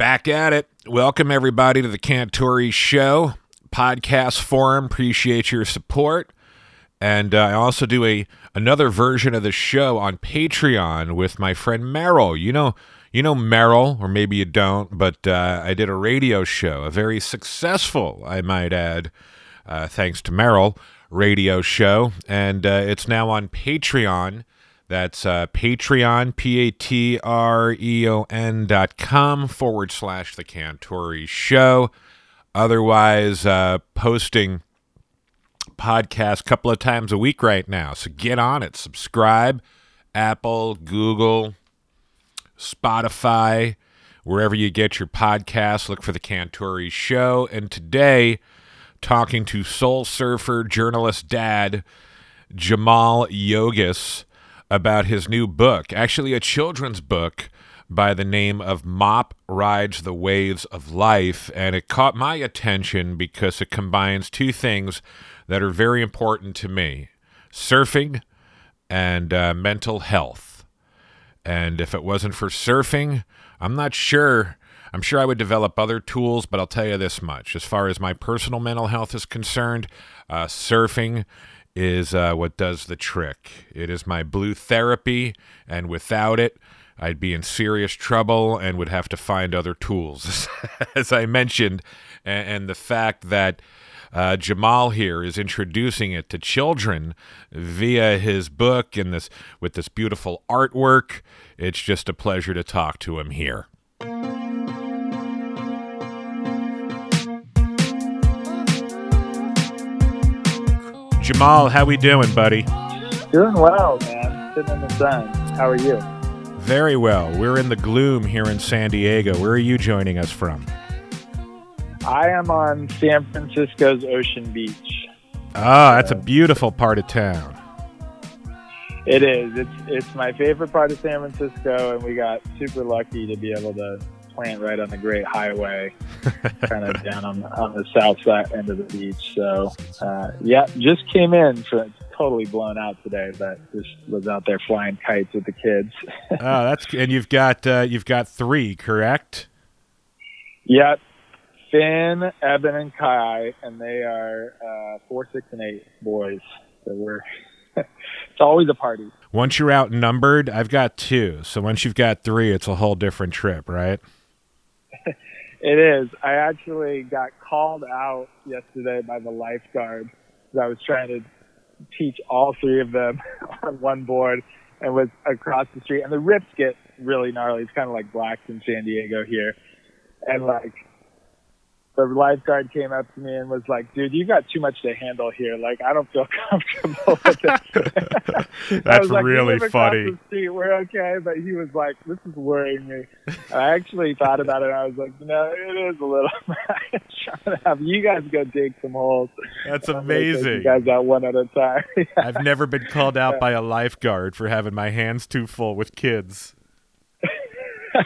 Back at it. Welcome, everybody, to the Cantore Show podcast forum. Appreciate your support. And uh, I also do a another version of the show on Patreon with my friend Merrill. You know, you know Merrill, or maybe you don't, but uh, I did a radio show, a very successful, I might add, uh, thanks to Merrill, radio show, and uh, it's now on Patreon. That's uh, Patreon, P A T R E O N dot com forward slash the Cantore Show. Otherwise, uh, posting podcast a couple of times a week right now. So get on it. Subscribe. Apple, Google, Spotify, wherever you get your podcasts. Look for the Cantore Show. And today, talking to soul surfer journalist dad Jaimal Yogis about his new book, actually a children's book by the name of Mop Rides the Waves of Life. And it caught my attention because it combines two things that are very important to me surfing and uh, mental health. And if it wasn't for surfing, I'm not sure. I'm sure I would develop other tools, but I'll tell you this much. As far as my personal mental health is concerned, uh, surfing is uh, what does the trick. It is my blue therapy, and without it, I'd be in serious trouble and would have to find other tools, as I mentioned. And, and the fact that uh, Jaimal here is introducing it to children via his book and this with this beautiful artwork. It's just a pleasure to talk to him here. Jaimal, how we doing, buddy? Doing well, man. Sitting in the sun. How are you? Very well. We're in the gloom here in San Diego. Where are you joining us from? I am on San Francisco's Ocean Beach. Ah, that's a beautiful part of town. It is. It's it's my favorite part of San Francisco, and we got super lucky to be able to plant right on the Great Highway, kind of down on on the south side end of the beach. So, uh, yeah, just came in for totally blown out today, but just was out there flying kites with the kids. oh, that's and you've got uh, you've got three, correct? Yep. Finn, Evan, and Kai, and they are uh, four, six, and eight boys. So we're it's always a party. Once you're outnumbered, I've got two. So once you've got three, it's a whole different trip, right? It is. I actually got called out yesterday by the lifeguard because I was trying to teach all three of them on one board and was across the street. And the rips get really gnarly. It's kind of like Black's in San Diego here. And like the lifeguard came up to me and was like, "Dude, you got too much to handle here. Like, I don't feel comfortable with it." That's like, really funny. We're okay, but he was like, "This is worrying me." I actually thought about it. and I was like, "No, it is a little." trying to have you guys go dig some holes. That's amazing. You guys out one at a time. I've never been called out by a lifeguard for having my hands too full with kids.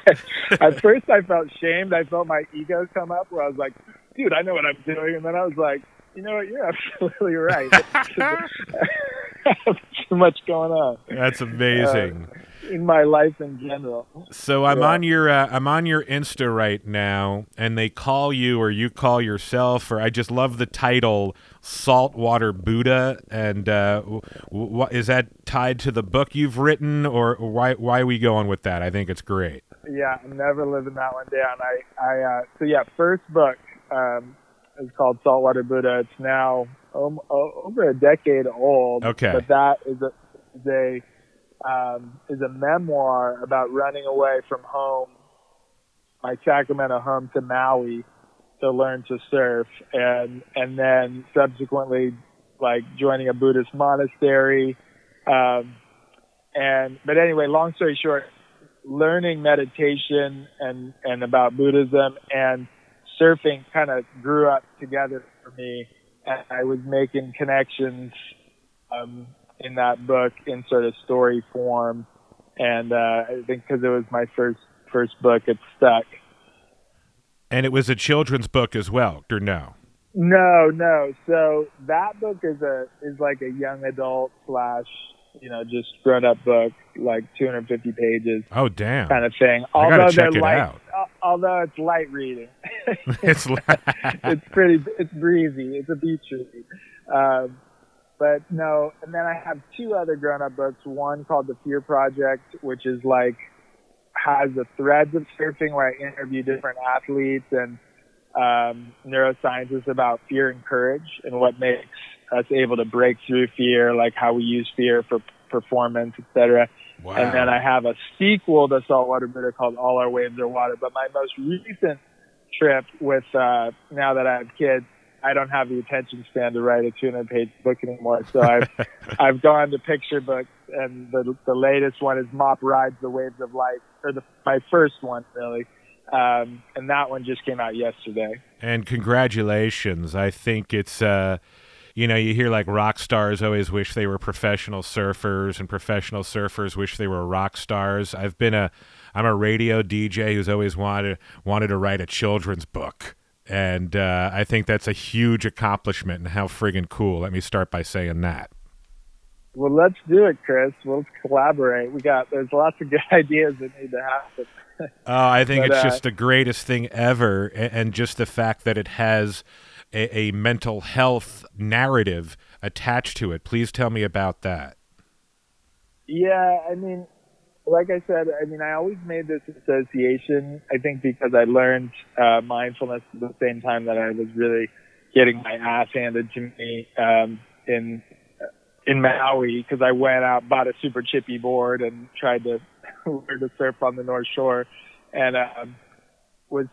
At first, I felt shamed. I felt my ego come up where I was like, dude, I know what I'm doing. And then I was like, you know what? You're absolutely right. too much going on. That's amazing. Uh, in my life in general. So I'm yeah. on your uh, I'm on your Insta right now, and they call you or you call yourself, or I just love the title Saltwater Buddha. And uh, w- w- is that tied to the book you've written, or why why are we going with that? I think it's great. Yeah, I'm never living that one down. I I uh, so yeah, first book um, is called Saltwater Buddha. It's now um, over a decade old. Okay, but that is a is a um, is a memoir about running away from home, my Sacramento home to Maui to learn to surf and, and then subsequently like joining a Buddhist monastery. Um, and, but anyway, long story short, learning meditation and, and about Buddhism and surfing kind of grew up together for me. And I was making connections, um, in that book in sort of story form, and uh, I think because it was my first first book, it stuck. And it was a children's book as well, or no? No, no. So that book is a is like a young adult slash you know just grown up book, like 250 pages. Oh damn! Kind of thing. Although I gotta check it light, out. although it's light reading. it's it's pretty. It's breezy. It's a beach read. Um, but no, and then I have two other grown-up books. One called The Fear Project, which is like has the threads of surfing where I interview different athletes and um, neuroscientists about fear and courage and what makes us able to break through fear, like how we use fear for performance, etc. wow. And then I have a sequel to Saltwater Buddha called All Our Waves Are Water. But my most recent trip with, uh, now that I have kids, I don't have the attention span to write a 200 page book anymore. So I've, I've gone to picture books and the, the latest one is Mop Rides the Waves of Life, or the, my first one really. Um, and that one just came out yesterday. And congratulations. I think it's uh you know, you hear like rock stars always wish they were professional surfers and professional surfers wish they were rock stars. I've been a I'm a radio DJ who's always wanted wanted to write a children's book. And uh, I think that's a huge accomplishment and how friggin' cool. Let me start by saying that. Well, let's do it, Chris. We'll collaborate. We got there's lots of good ideas that need to happen. Oh, I think But, it's uh, just the greatest thing ever, a- and just the fact that it has a, a mental health narrative attached to it. Please tell me about that. Yeah, I mean, like I said, I mean, I always made this association. I think because I learned uh, mindfulness at the same time that I was really getting my ass handed to me um, in in Maui because I went out, bought a super chippy board, and tried to learn to surf on the North Shore, and um, was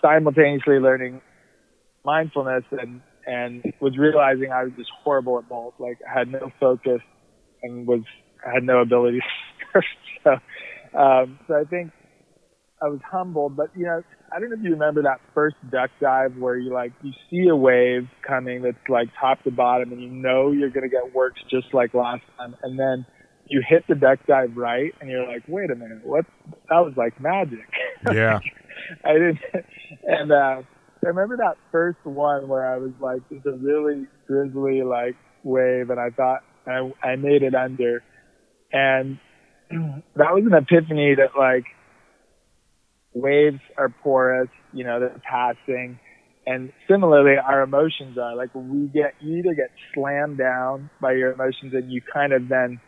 simultaneously learning mindfulness and and was realizing I was just horrible at both. Like I had no focus and was had no ability to. So, um, so I think I was humbled. But you know, I don't know if you remember that first duck dive where you like you see a wave coming that's like top to bottom, and you know you're gonna get works just like last time, and then you hit the duck dive right, and you're like, wait a minute, what? That was like magic. Yeah. I didn't, and uh, I remember that first one where I was like, it's a really grizzly like wave, and I thought I, I made it under, and that was an epiphany that like waves are porous, you know, they're passing, and similarly our emotions are like we get you either get slammed down by your emotions and you kind of then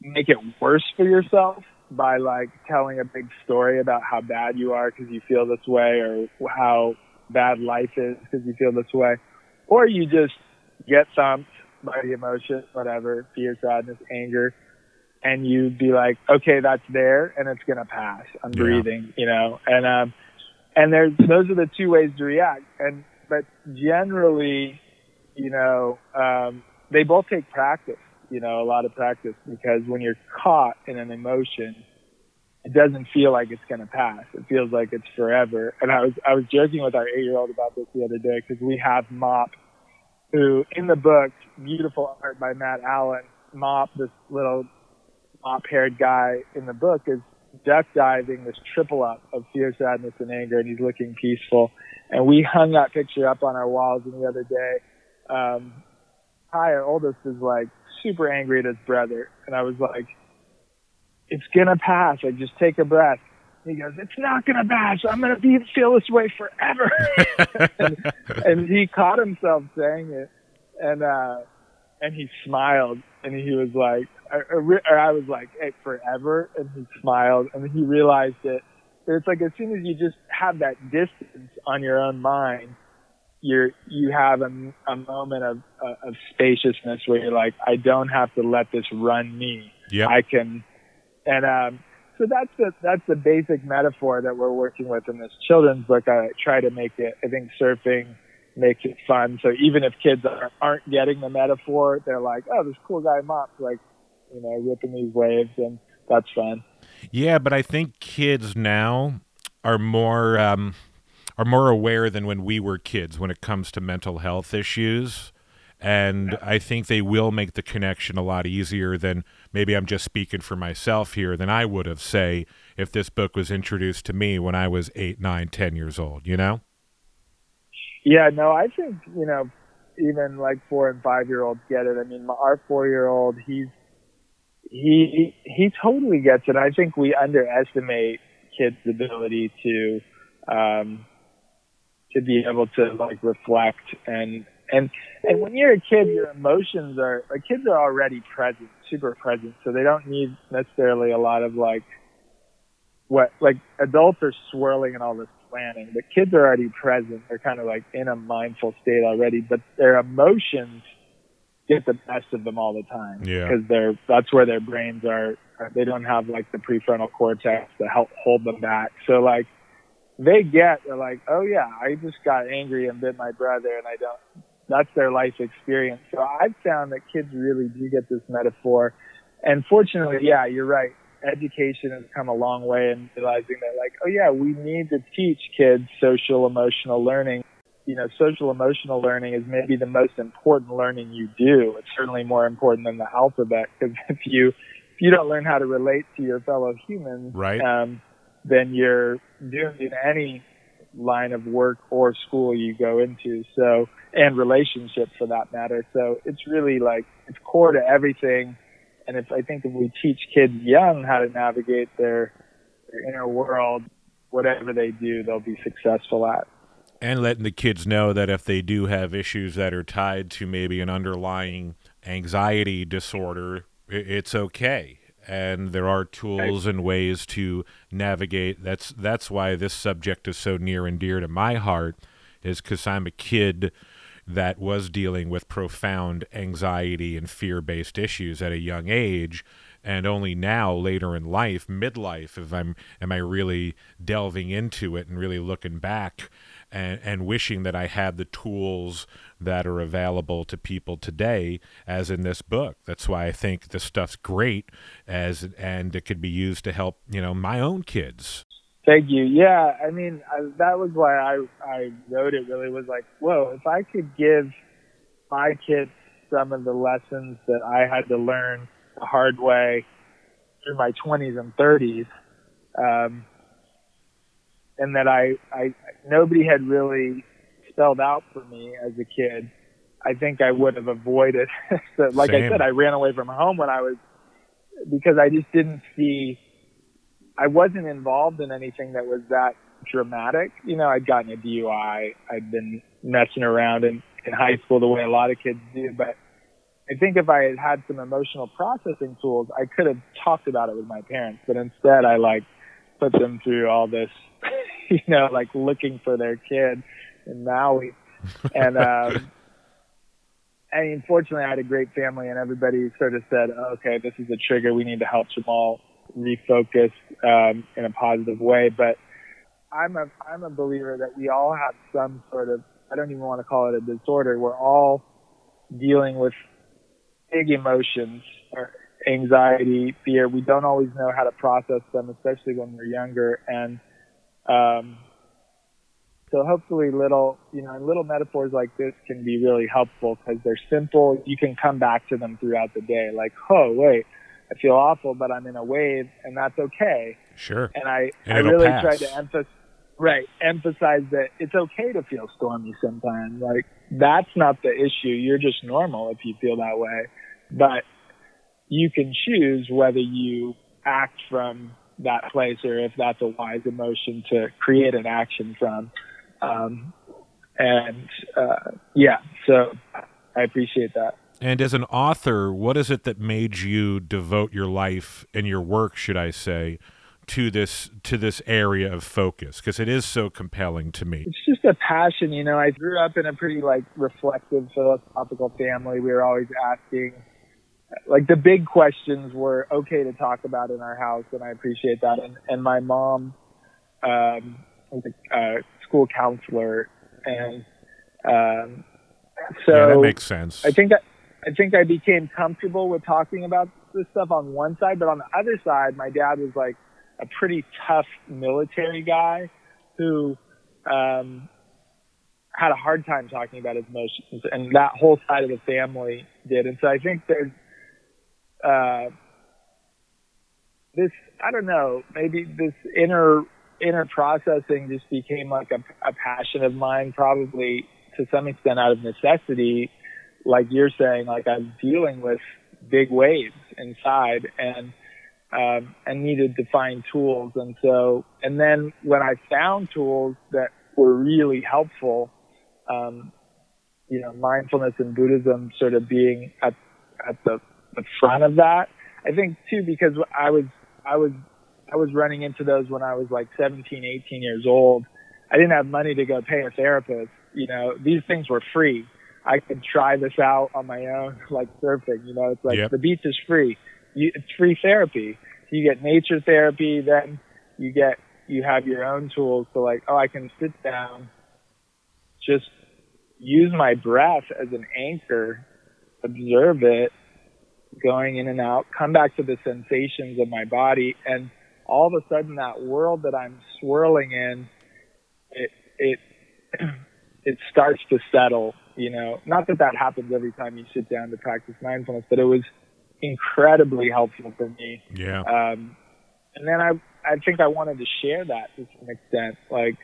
make it worse for yourself by like telling a big story about how bad you are because you feel this way or how bad life is because you feel this way. Or you just get thumped by the emotion whatever fear sadness anger and you be like okay that's there and it's going to pass. I'm Yeah. breathing you know? And um and there's those are the two ways to react. And but generally you know um they both take practice you know a lot of practice because when you're caught in an emotion it doesn't feel like it's going to pass it feels like it's forever and i was i was joking with our eight year old about this the other day because we have mop who in the book beautiful art by matt allen mop this little mop haired guy in the book is duck diving this triple up of fear, sadness, and anger, and he's looking peaceful. And we hung that picture up on our walls. The other day, um, Ty, our oldest, is like super angry at his brother, and I was like, "It's gonna pass. Like, just take a breath." He goes, "It's not gonna pass. I'm gonna be feel this way forever." and, and he caught himself saying it, and uh, and he smiled, and he was like, or, or I was like, hey, forever, and he smiled, and he realized it. It's like as soon as you just have that distance on your own mind, you're you have a, a moment of uh, of spaciousness where you're like, I don't have to let this run me. Yep. I can, and um, so that's the that's the basic metaphor that we're working with in this children's book. I try to make it. I think surfing makes it fun. So even if kids are, aren't getting the metaphor, they're like, oh, this cool guy mops like, you know, ripping these waves, and that's fun. Yeah, but I think kids now are more um, are more aware than when we were kids when it comes to mental health issues. And I think they will make the connection a lot easier than maybe I'm just speaking for myself here than I would have, say, if this book was introduced to me when I was eight, nine, ten years old, you know? Yeah, no, I think you know, even like four and five year olds get it. I mean, our four year old, he's he he totally gets it. I think we underestimate kids' ability to um, to be able to like reflect and and and when you're a kid, your emotions are like kids are already present, super present, so they don't need necessarily a lot of like what like adults are swirling and all this planning, but kids are already present. They're kind of like in a mindful state already, but their emotions get the best of them all the time. Yeah. Because they're that's where their brains are. They don't have like the prefrontal cortex to help hold them back. So like they get they're like, oh yeah, I just got angry and bit my brother, and I don't. That's their life experience. So I've found that kids really do get this metaphor, and fortunately, yeah, you're right. Education has come a long way in realizing that, like, oh yeah, we need to teach kids social emotional learning. You know, social emotional learning is maybe the most important learning you do. It's certainly more important than the alphabet because if you if you don't learn how to relate to your fellow humans, Right. um, then you're doomed in any line of work or school you go into. So, and relationship for that matter. So it's really like, it's core to everything. And if I think if we teach kids young how to navigate their, their inner world, whatever they do, they'll be successful at. and letting the kids know that if they do have issues that are tied to maybe an underlying anxiety disorder, it's okay. And there are tools and ways to navigate. That's that's why this subject is so near and dear to my heart, is because I'm a kid that was dealing with profound anxiety and fear-based issues at a young age and only now later in life midlife if i'm am i really delving into it and really looking back and, and wishing that i had the tools that are available to people today as in this book that's why i think this stuff's great as and it could be used to help you know my own kids Thank you. Yeah, I mean, I, that was why I I wrote it. Really was like, whoa, if I could give my kids some of the lessons that I had to learn the hard way through my 20s and 30s, um, and that I I nobody had really spelled out for me as a kid, I think I would have avoided. so, like Same. I said, I ran away from home when I was because I just didn't see. I wasn't involved in anything that was that dramatic. You know, I'd gotten a DUI. I'd been messing around in, in high school the way a lot of kids do. But I think if I had had some emotional processing tools, I could have talked about it with my parents. But instead, I like put them through all this, you know, like looking for their kid in Maui. And, um, I mean, fortunately, I had a great family, and everybody sort of said, oh, "Okay, this is a trigger. We need to help Jaimal refocus um, in a positive way." But I'm a I'm a believer that we all have some sort of I don't even want to call it a disorder. We're all dealing with big emotions or anxiety, fear. We don't always know how to process them, especially when we're younger. And um, so hopefully little, you know, little metaphors like this can be really helpful because they're simple. You can come back to them throughout the day. Like, oh, wait, I feel awful, but I'm in a wave and that's okay. sure And I, And I really pass. tried to emphasize, right, emphasize that it's okay to feel stormy sometimes. Like, that's not the issue. You're just normal if you feel that way. But you can choose whether you act from that place or if that's a wise emotion to create an action from. Um, and uh, yeah, so I appreciate that. And as an author, what is it that made you devote your life and your work, should I say, to this to this area of focus? Because it is so compelling to me. It's just a passion, you know. I grew up in a pretty like reflective, philosophical family. We were always asking, like the big questions were okay to talk about in our house, and I appreciate that. And and my mom um, was a uh, school counselor, and um, so yeah, that makes sense. I think I, I think I became comfortable with talking about this stuff on one side, but on the other side, my dad was like a pretty tough military guy who um, had a hard time talking about his emotions, and that whole side of the family did. And so I think there's uh, this. I don't know. Maybe this inner inner processing just became like a, a passion of mine, probably to some extent out of necessity. Like you're saying, like I'm dealing with big waves inside, and um, and needed to find tools. And so, and then when I found tools that were really helpful, um, you know, mindfulness and Buddhism sort of being at at the, the front of that. I think too because I was I was I was running into those when I was like 17, 18 years old. I didn't have money to go pay a therapist. You know, these things were free. I could try this out on my own, like surfing. You know, it's like Yep. the beach is free. You, it's free therapy. You get nature therapy, then you get you have your own tools. So like, oh, I can sit down, just use my breath as an anchor, observe it, going in and out, come back to the sensations of my body, and all of a sudden that world that I'm swirling in, it it it starts to settle. You know, not that that happens every time you sit down to practice mindfulness, but it was incredibly helpful for me. Yeah. Um, and then I I think I wanted to share that to some extent, like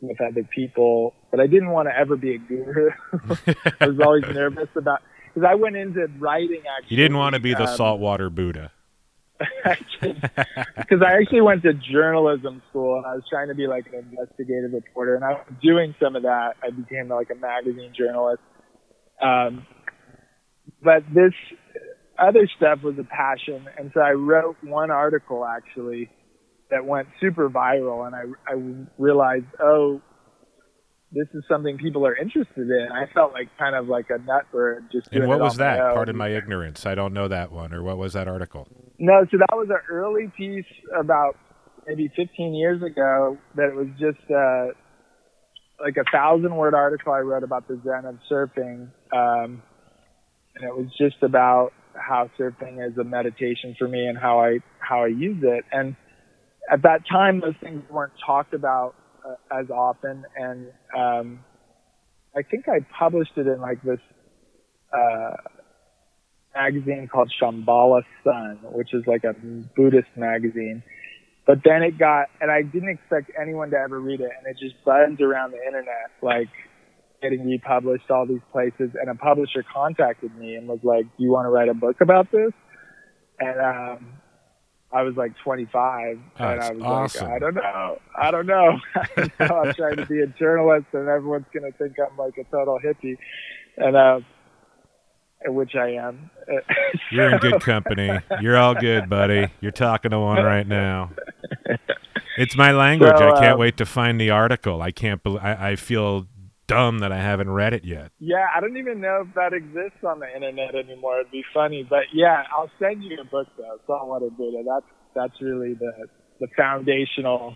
with other people, but I didn't want to ever be a guru. I was always nervous about because I went into writing actually. You didn't want to be the um, saltwater Buddha. because I actually went to journalism school and I was trying to be like an investigative reporter and I was doing some of that. I became like a magazine journalist. Um, but this other stuff was a passion. And so I wrote one article actually that went super viral and I, I realized, oh, this is something people are interested in. I felt like kind of like a nut for just And what was my that? Pardon my ignorance. I don't know that one. Or what was that article? No, so that was an early piece about maybe 15 years ago that it was just uh, like a thousand word article I wrote about the Zen of surfing. Um, and it was just about how surfing is a meditation for me and how I, how I use it. And at that time, those things weren't talked about as often. And, um, I think I published it in like this, uh, magazine called Shambhala Sun, which is like a Buddhist magazine. But then it got, and I didn't expect anyone to ever read it, and it just buzzed around the internet, like getting republished all these places. And a publisher contacted me and was like, "Do you want to write a book about this?" And um, I was like 25, Oh, and I was awesome. like, "I don't know, I don't know." I'm trying to be a journalist, and everyone's gonna think I'm like a total hippie, and uh, which I am. You're in good company. You're all good, buddy. You're talking to one right now. It's my language. So, I can't um, wait to find the article. I can't. Bel I, I feel dumb that I haven't read it yet. Yeah, I don't even know if that exists on the internet anymore. It'd be funny, but yeah, I'll send you a book though. Saltwater Buddha. That's that's really the the foundational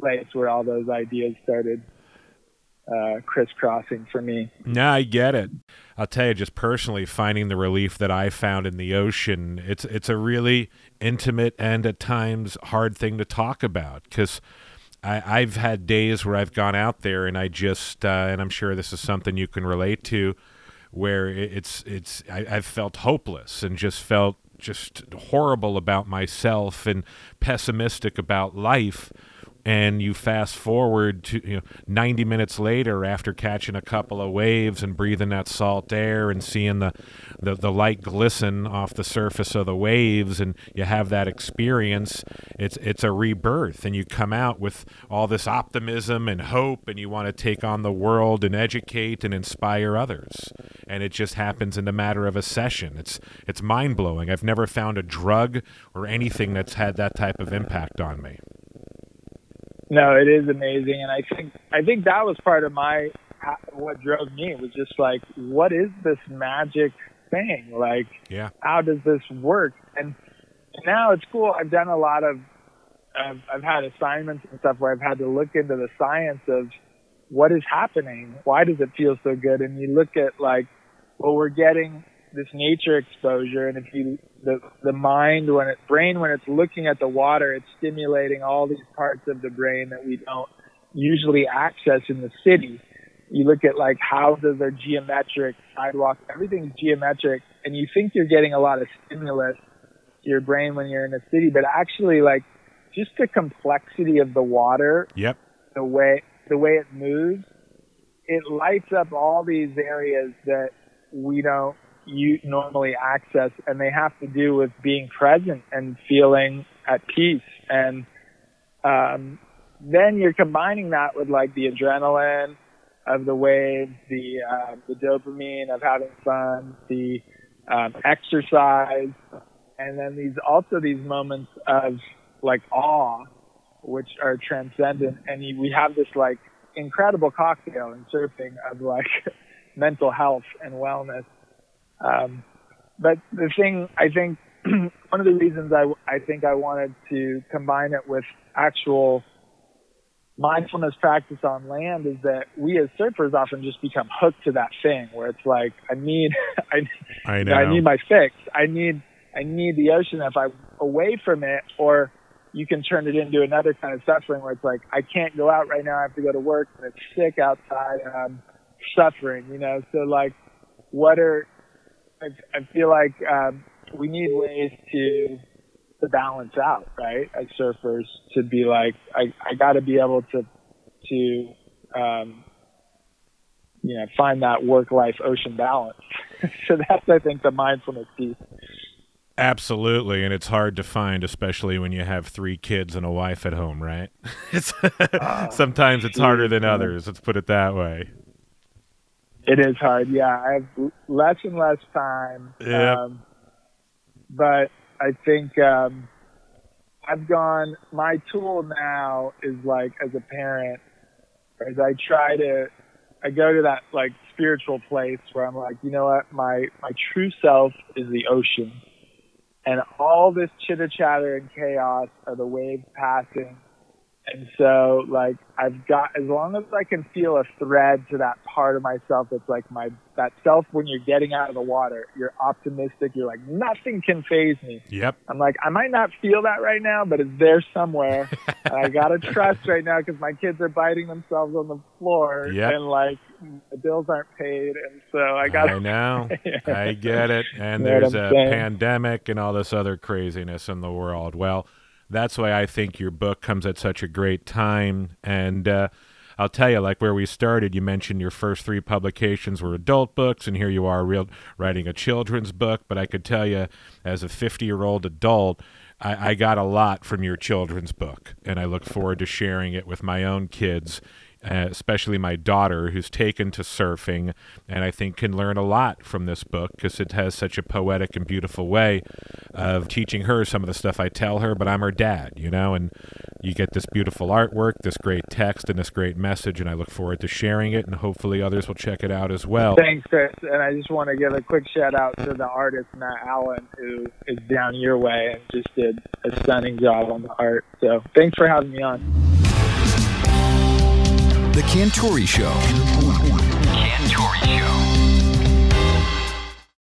place where all those ideas started uh, crisscrossing for me. No, I get it. I'll tell you, just personally, finding the relief that I found in the ocean, it's it's a really intimate and at times hard thing to talk about because I've had days where I've gone out there and I just, uh, and I'm sure this is something you can relate to, where it's it's I, I've felt hopeless and just felt just horrible about myself and pessimistic about life and you fast forward to you know 90 minutes later after catching a couple of waves and breathing that salt air and seeing the, the the light glisten off the surface of the waves and you have that experience it's it's a rebirth. And you come out with all this optimism and hope and you want to take on the world and educate and inspire others. And it just happens in the matter of a session. It's it's mind-blowing. I've never found a drug or anything that's had that type of impact on me No, it is amazing, and I think I think that was part of my uh, what drove me was just like, what is this magic thing? Like, yeah how does this work? And now it's cool. I've done a lot of, I've, I've had assignments and stuff where I've had to look into the science of what is happening. Why does it feel so good? And you look at like, well, we're getting this nature exposure, and if you the the mind when it brain when it's looking at the water, it's stimulating all these parts of the brain that we don't usually access in the city. You look at like houses are geometric, sidewalks, everything's geometric, and you think you're getting a lot of stimulus to your brain when you're in a city, but actually like just the complexity of the water, yep the way the way it moves, it lights up all these areas that we don't you normally access, and they have to do with being present and feeling at peace. And um, then you're combining that with like the adrenaline of the waves, the uh, the dopamine of having fun, the um, exercise, and then these also these moments of like awe, which are transcendent. And you, we have this like incredible cocktail in surfing of like mental health and wellness. Um, but the thing I think one of the reasons I I think I wanted to combine it with actual mindfulness practice on land is that we as surfers often just become hooked to that thing where it's like I need I I know. I need my fix. I need I need the ocean. If I'm away from it, or you can turn it into another kind of suffering where it's like I can't go out right now. I have to go to work and it's sick outside and I'm suffering. You know, so like, what are I, I feel like um, we need ways to to balance out, right? As surfers, to be like, I I got to be able to to um, you know find that work life ocean balance. so that's I think the mindfulness piece. Absolutely, and it's hard to find, especially when you have three kids and a wife at home, right? It's Uh, sometimes it's harder than others. Let's put it that way. It is hard, yeah. I have less and less time. Yep. Um, but I think um, I've gone. My tool now is like as a parent, as I try to, I go to that like spiritual place where I'm like, you know what, my my true self is the ocean, and all this chitter chatter and chaos are the waves passing. And so, like, I've got, as long as I can feel a thread to that part of myself that's like my, that self when you're getting out of the water, you're optimistic, you're like, nothing can phase me. Yep. I'm like, I might not feel that right now, but it's there somewhere. and I gotta trust right now because my kids are biting themselves on the floor Yep. and like, the bills aren't paid. And so I gotta, I know. I get it. And there's a saying? pandemic and all this other craziness in the world. Well, that's why I think your book comes at such a great time. And uh, I'll tell you, like where we started, you mentioned your first three publications were adult books, and here you are real writing a children's book. But I could tell you, as a 50 year old adult, I, I got a lot from your children's book, and I look forward to sharing it with my own kids uh, especially my daughter who's taken to surfing and I think can learn a lot from this book because it has such a poetic and beautiful way of teaching her some of the stuff I tell her, but I'm her dad, you know, and you get this beautiful artwork, this great text, and this great message, and I look forward to sharing it, and hopefully others will check it out as well. Thanks, Chris. And I just want to give a quick shout out to the artist Matt Allen, who is down your way and just did a stunning job on the art. So thanks for having me on. The Cantore Show. Cantore Show.